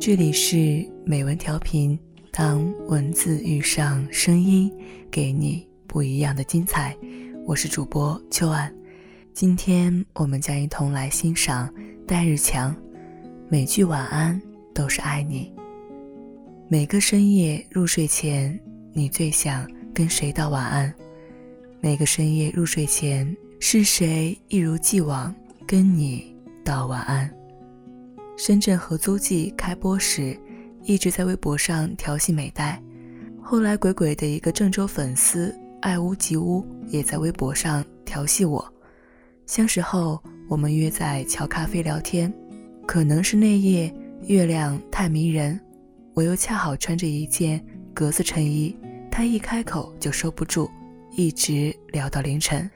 这里是美文调频，当文字遇上声音，给你不一样的精彩。我是主播秋安，今天我们将一同来欣赏戴日强。每句晚安都是爱你。每个深夜入睡前，你最想跟谁道晚安？每个深夜入睡前，是谁一如既往跟你道晚安？深圳合租记开播时，一直在微博上调戏美代。后来鬼鬼的一个郑州粉丝爱屋及乌，也在微博上调戏我。相识后，我们约在桥咖啡聊天。可能是那夜月亮太迷人，我又恰好穿着一件格子衬衣，他一开口就收不住，一直聊到凌晨。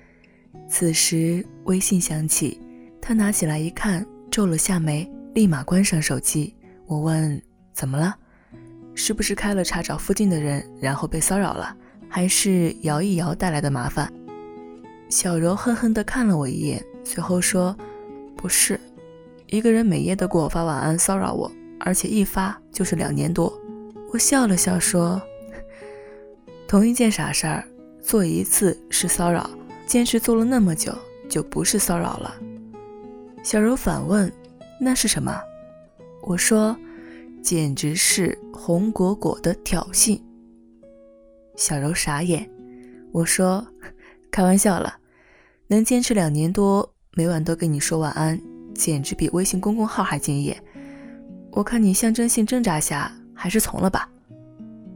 此时微信响起，他拿起来一看，皱了下眉。立马关上手机。我问：“怎么了？是不是开了查找附近的人，然后被骚扰了？还是摇一摇带来的麻烦？”小柔恨恨地看了我一眼，随后说：“不是，一个人每夜都给我发晚安骚扰我，而且一发就是两年多。”我笑了笑说：“同一件傻事儿，做一次是骚扰，坚持做了那么久，就不是骚扰了。”小柔反问。那是什么？我说，简直是红果果的挑衅。小柔傻眼。我说，开玩笑了，能坚持两年多，每晚都跟你说晚安，简直比微信公众号还敬业。我看你象征性挣扎下，还是从了吧。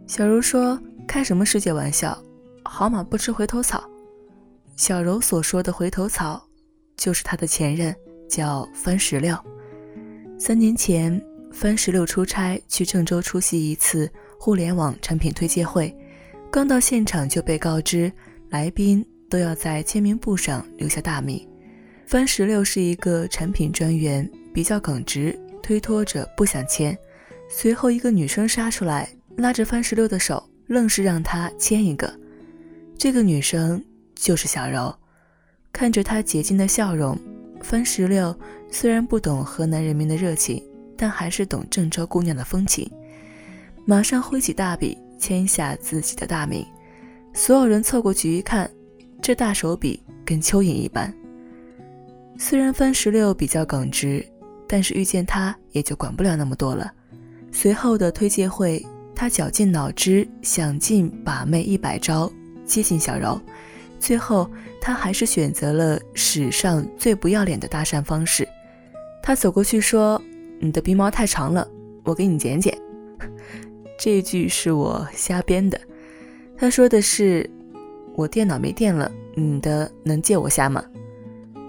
小柔说，开什么世界玩笑？好马不吃回头草。小柔所说的回头草，就是他的前任，叫番石榴。三年前，番石榴出差去郑州出席一次互联网产品推介会，刚到现场就被告知来宾都要在签名簿上留下大名。番石榴是一个产品专员，比较耿直，推脱着不想签。随后，一个女生杀出来，拉着番石榴的手，愣是让他签一个。这个女生就是小柔，看着她洁净的笑容。番石榴虽然不懂河南人民的热情，但还是懂郑州姑娘的风情。马上挥起大笔签下自己的大名。所有人凑过去一看，这大手笔跟蚯蚓一般。虽然番石榴比较耿直，但是遇见他也就管不了那么多了。随后的推介会，他绞尽脑汁想尽把妹一百招接近小柔。最后，他还是选择了史上最不要脸的搭讪方式。他走过去说：“你的鼻毛太长了，我给你剪剪。”这句是我瞎编的。他说的是：“我电脑没电了，你的能借我下吗？”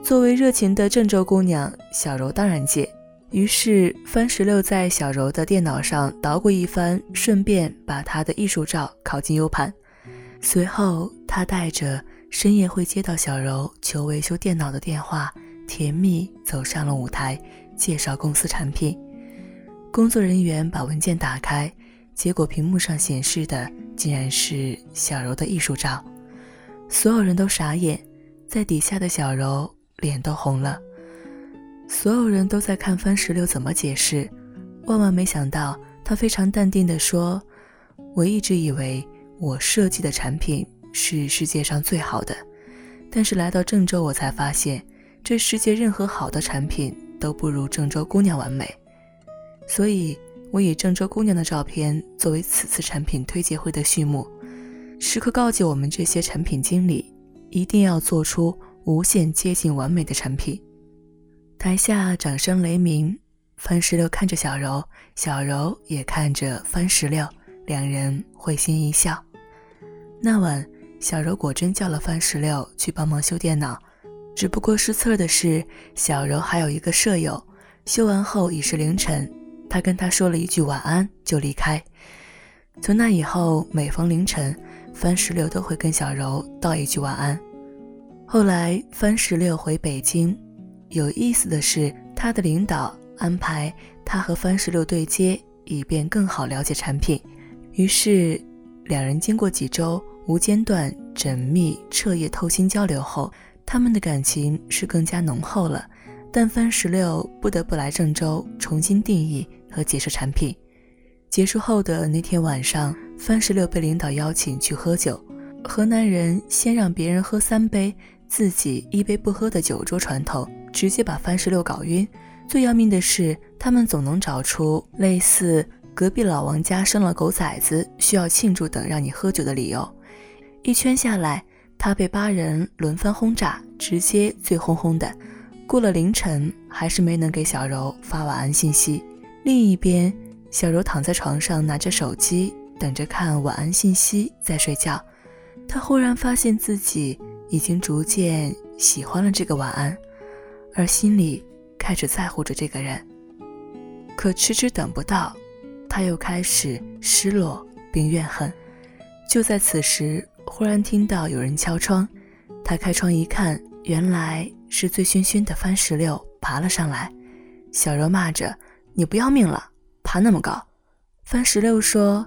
作为热情的郑州姑娘，小柔当然借。于是，番石榴在小柔的电脑上捣鼓一番，顺便把她的艺术照拷进 U 盘。随后，他带着。深夜会接到小柔求维修电脑的电话，甜蜜走上了舞台，介绍公司产品。工作人员把文件打开，结果屏幕上显示的竟然是小柔的艺术照。所有人都傻眼，在底下的小柔脸都红了。所有人都在看番石榴怎么解释，万万没想到，他非常淡定地说：“我一直以为我设计的产品。”是世界上最好的，但是来到郑州，我才发现，这世界任何好的产品都不如郑州姑娘完美。所以，我以郑州姑娘的照片作为此次产品推介会的序幕，时刻告诫我们这些产品经理，一定要做出无限接近完美的产品。台下掌声雷鸣，番石榴看着小柔，小柔也看着番石榴，两人会心一笑。那晚。小柔果真叫了番石榴去帮忙修电脑，只不过失策的是，小柔还有一个舍友。修完后已是凌晨，他跟他说了一句晚安就离开。从那以后，每逢凌晨，番石榴都会跟小柔道一句晚安。后来，番石榴回北京，有意思的是，他的领导安排他和番石榴对接，以便更好了解产品。于是，两人经过几周。无间断、缜密、彻夜透心交流后，他们的感情是更加浓厚了。但番石榴不得不来郑州重新定义和解释产品。结束后的那天晚上，番石榴被领导邀请去喝酒。河南人先让别人喝三杯，自己一杯不喝的酒桌传统，直接把番石榴搞晕。最要命的是，他们总能找出类似隔壁老王家生了狗崽子，需要庆祝等让你喝酒的理由。一圈下来，他被八人轮番轰炸，直接醉哄哄的。过了凌晨，还是没能给小柔发晚安信息。另一边，小柔躺在床上，拿着手机等着看晚安信息，在睡觉。她忽然发现自己已经逐渐喜欢了这个晚安，而心里开始在乎着这个人。可迟迟等不到，她又开始失落并怨恨。就在此时，忽然听到有人敲窗，他开窗一看，原来。是醉醺醺的番石榴爬了上来，小柔骂着：“你不要命了，爬那么高！”番石榴说：“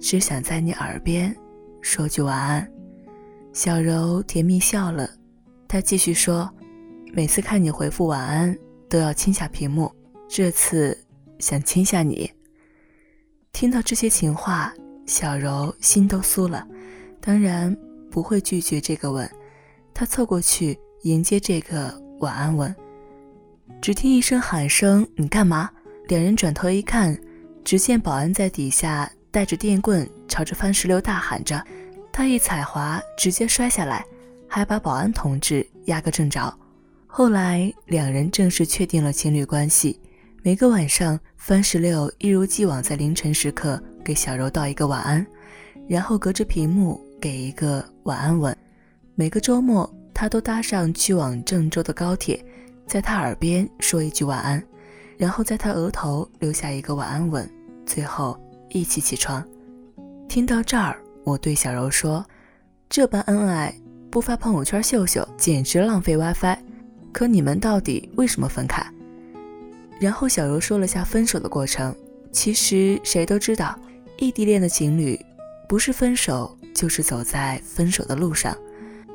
只想在你耳边说句晚安。”小柔甜蜜笑了，她继续说：“每次看你回复晚安，都要亲下屏幕，这次想亲下你。”听到这些情话，小柔心都酥了，当然不会拒绝这个吻，他凑过去。迎接这个晚安吻，只听一声喊声：“你干嘛？”两人转头一看，只见保安在底下带着电棍朝着番石榴大喊着。他一踩滑，直接摔下来，还把保安同志压个正着。后来两人正式确定了情侣关系。每个晚上，番石榴一如既往在凌晨时刻给小柔道一个晚安，然后隔着屏幕给一个晚安吻。每个周末。他都搭上去往郑州的高铁，在他耳边说一句晚安，然后在他额头留下一个晚安吻，最后一起起床。听到这儿，我对小柔说：“这般恩爱，不发朋友圈秀秀，简直浪费 WiFi。可你们到底为什么分开？”然后小柔说了下分手的过程。其实谁都知道，异地恋的情侣，不是分手，就是走在分手的路上。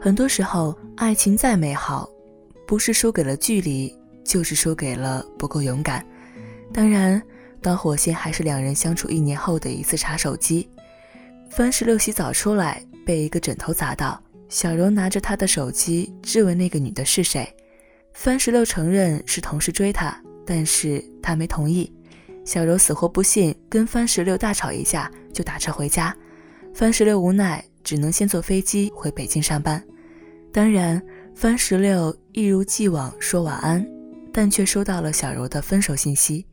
很多时候，爱情再美好，不是输给了距离，就是输给了不够勇敢。当然，导火线还是两人相处一年后的一次查手机。番石榴洗澡出来，被一个枕头砸到。小柔拿着他的手机，质问那个女的是谁。番石榴承认是同事追他，但是他没同意。小柔死活不信，跟番石榴大吵一架，就打车回家。番石榴无奈，只能先坐飞机回北京上班。当然，番石榴一如既往说晚安，但却收到了小柔的分手信息。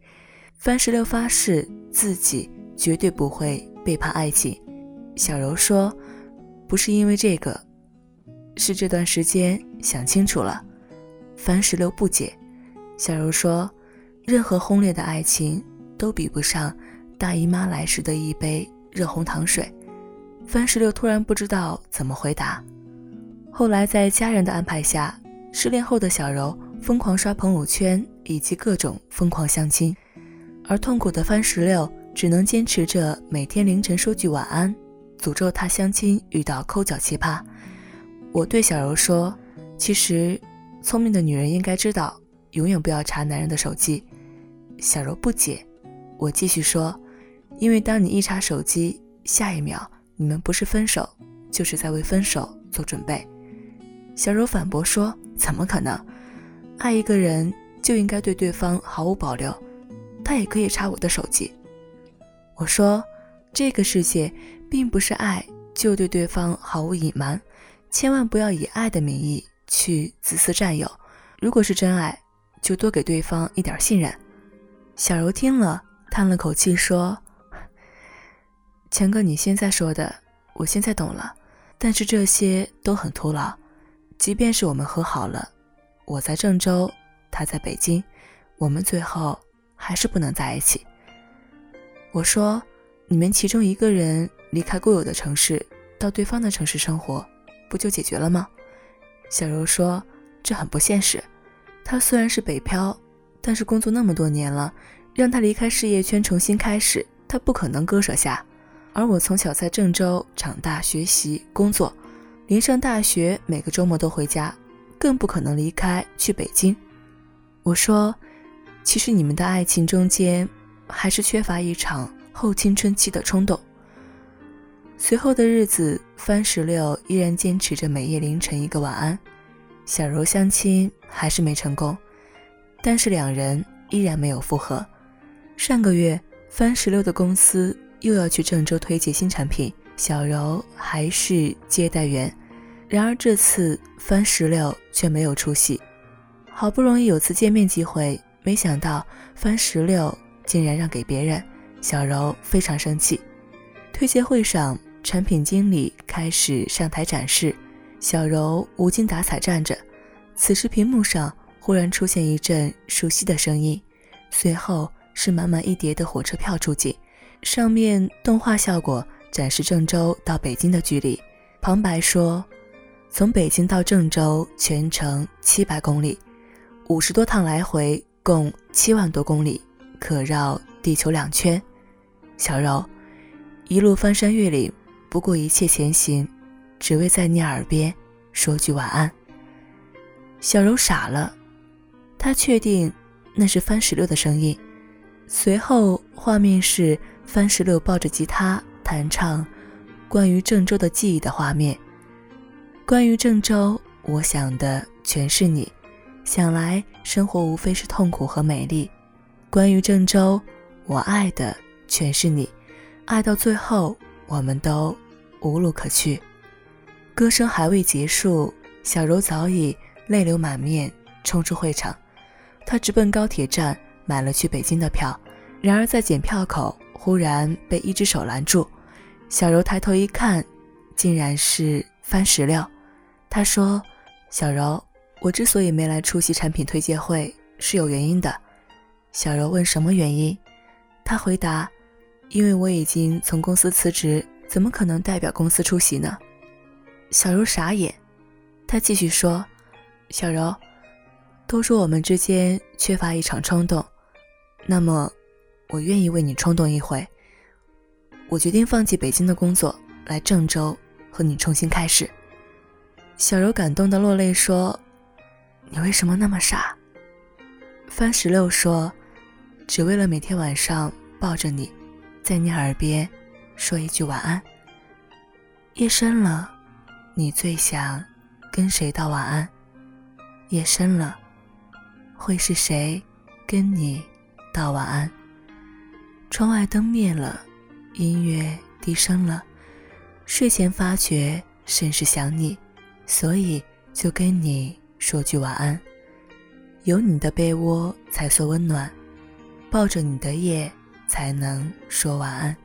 番石榴发誓自己绝对不会背叛爱情。小柔说：“不是因为这个，是这段时间想清楚了。”番石榴不解。小柔说：“任何轰烈的爱情都比不上大姨妈来时的一杯热红糖水。”番石榴突然不知道怎么回答。后来，在家人的安排下，失恋后的小柔疯狂刷朋友圈，以及各种疯狂相亲，而痛苦的番石榴只能坚持着每天凌晨说句晚安，诅咒他相亲遇到抠脚奇葩。我对小柔说：“其实，聪明的女人应该知道，永远不要查男人的手机。”小柔不解，我继续说：“因为当你一查手机，下一秒你们不是分手，就是在为分手做准备。”小柔反驳说：“怎么可能？爱一个人就应该对对方毫无保留，他也可以查我的手机。”我说：“这个世界并不是爱就对对方毫无隐瞒，千万不要以爱的名义去自私占有。如果是真爱，就多给对方一点信任。”小柔听了，叹了口气说：“强哥，你现在说的，我现在懂了，但是这些都很徒劳。”即便是我们和好了，我在郑州，他在北京，我们最后还是不能在一起。我说，你们其中一个人离开固有的城市，到对方的城市生活，不就解决了吗？小柔说，这很不现实。他虽然是北漂，但是工作那么多年了，让他离开事业圈重新开始，他不可能割舍下。而我从小在郑州长大，学习工作。连上大学，每个周末都回家，更不可能离开去北京。我说，其实你们的爱情中间还是缺乏一场后青春期的冲动。随后的日子，番石榴依然坚持着每夜凌晨一个晚安。小柔相亲还是没成功，但是两人依然没有复合。上个月，番石榴的公司又要去郑州推介新产品，小柔还是接待员。然而这次番石榴却没有出席。好不容易有次见面机会，没想到番石榴竟然让给别人，小柔非常生气。推介会上。产品经理开始上台展示，小柔无精打采站着。此时屏幕上忽然出现一阵熟悉的声音，随后是满满一叠的火车票出镜，上面动画效果展示郑州到北京的距离。旁白说：“从北京到郑州全程七百公里，五十多趟来回，共七万多公里，可绕地球两圈。”小柔一路翻山越岭。不顾一切前行，只为在你耳边说句晚安。小柔傻了，她确定那是番石榴的声音。随后画面是番石榴抱着吉他弹唱关于郑州的记忆的画面。关于郑州，我想的全是你。想来生活无非是痛苦和美丽。关于郑州，我爱的全是你。爱到最后。我们都无路可去，歌声还未结束，小柔早已泪流满面冲出会场。她直奔高铁站买了去北京的票，然而在检票口忽然被一只手拦住。小柔抬头一看，竟然是番石榴。他说：“小柔，我之所以没来出席产品推介会，是有原因的。”小柔问：“什么原因？”他回答。因为我已经从公司辞职，怎么可能代表公司出席呢？小柔傻眼，他继续说：“小柔，都说我们之间缺乏一场冲动，那么我愿意为你冲动一回。我决定放弃北京的工作，来郑州和你重新开始。”小柔感动的落泪说：“你为什么那么傻？”番石榴说：“只为了每天晚上抱着你。”在你耳边说一句晚安。夜深了，你最想跟谁道晚安？夜深了，会是谁跟你道晚安？窗外灯灭了，音乐低声了，睡前发觉甚是想你，所以就跟你说句晚安。有你的被窝才算温暖，抱着你的夜。才能说晚安。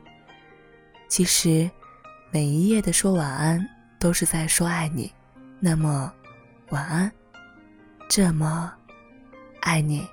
其实，每一夜的说晚安都是在说爱你。那么，晚安，这么爱你。